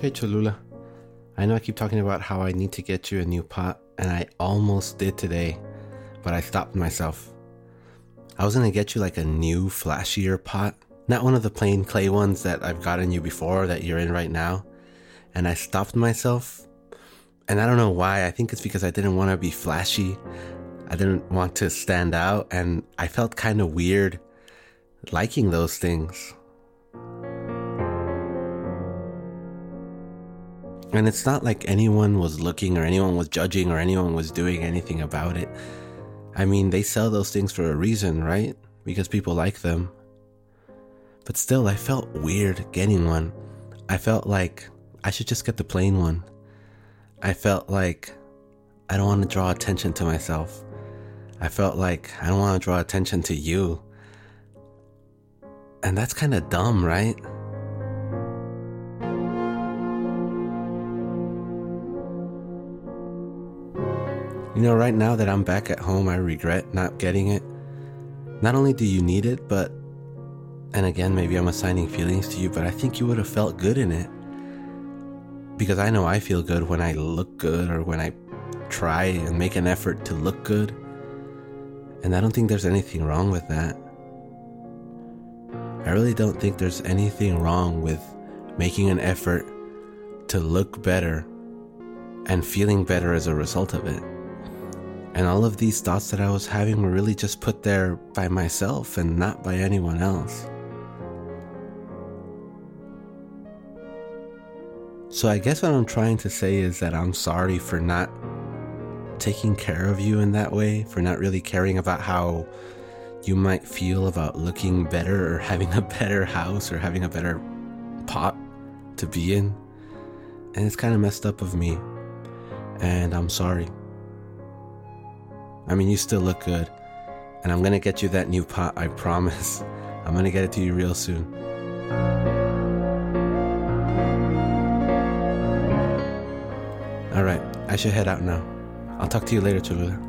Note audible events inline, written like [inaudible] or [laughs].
Hey Cholula. I know I keep talking about how I need to get you a new pot, and I almost did today, but I stopped myself. I was gonna get you like a new, flashier pot, not one of the plain clay ones that I've gotten you before that you're in right now. And I stopped myself, and I don't know why. I think it's because I didn't want to be flashy. I didn't want to stand out, and I felt kind of weird liking those things. And it's not like anyone was looking or anyone was judging or anyone was doing anything about it. I mean, they sell those things for a reason, right? Because people like them. But still, I felt weird getting one. I felt like I should just get the plain one. I felt like I don't want to draw attention to myself. I felt like I don't want to draw attention to you. And that's kind of dumb, right? You know, right now that I'm back at home, I regret not getting it. Not only do you need it, but, and again, maybe I'm assigning feelings to you, but I think you would have felt good in it. Because I know I feel good when I look good or when I try and make an effort to look good. And I don't think there's anything wrong with that. I really don't think there's anything wrong with making an effort to look better and feeling better as a result of it. And all of these thoughts that I was having were really just put there by myself and not by anyone else. So I guess what I'm trying to say is that I'm sorry for not taking care of you in that way, for not really caring about how you might feel about looking better or [laughs] having a better house or having a better pot to be in. And it's kind of messed up of me. And I'm sorry. I mean, you still look good. And I'm gonna get you that new pot, I promise. [laughs] I'm gonna get it to you real soon. Alright, I should head out now. I'll talk to you later, Cholula.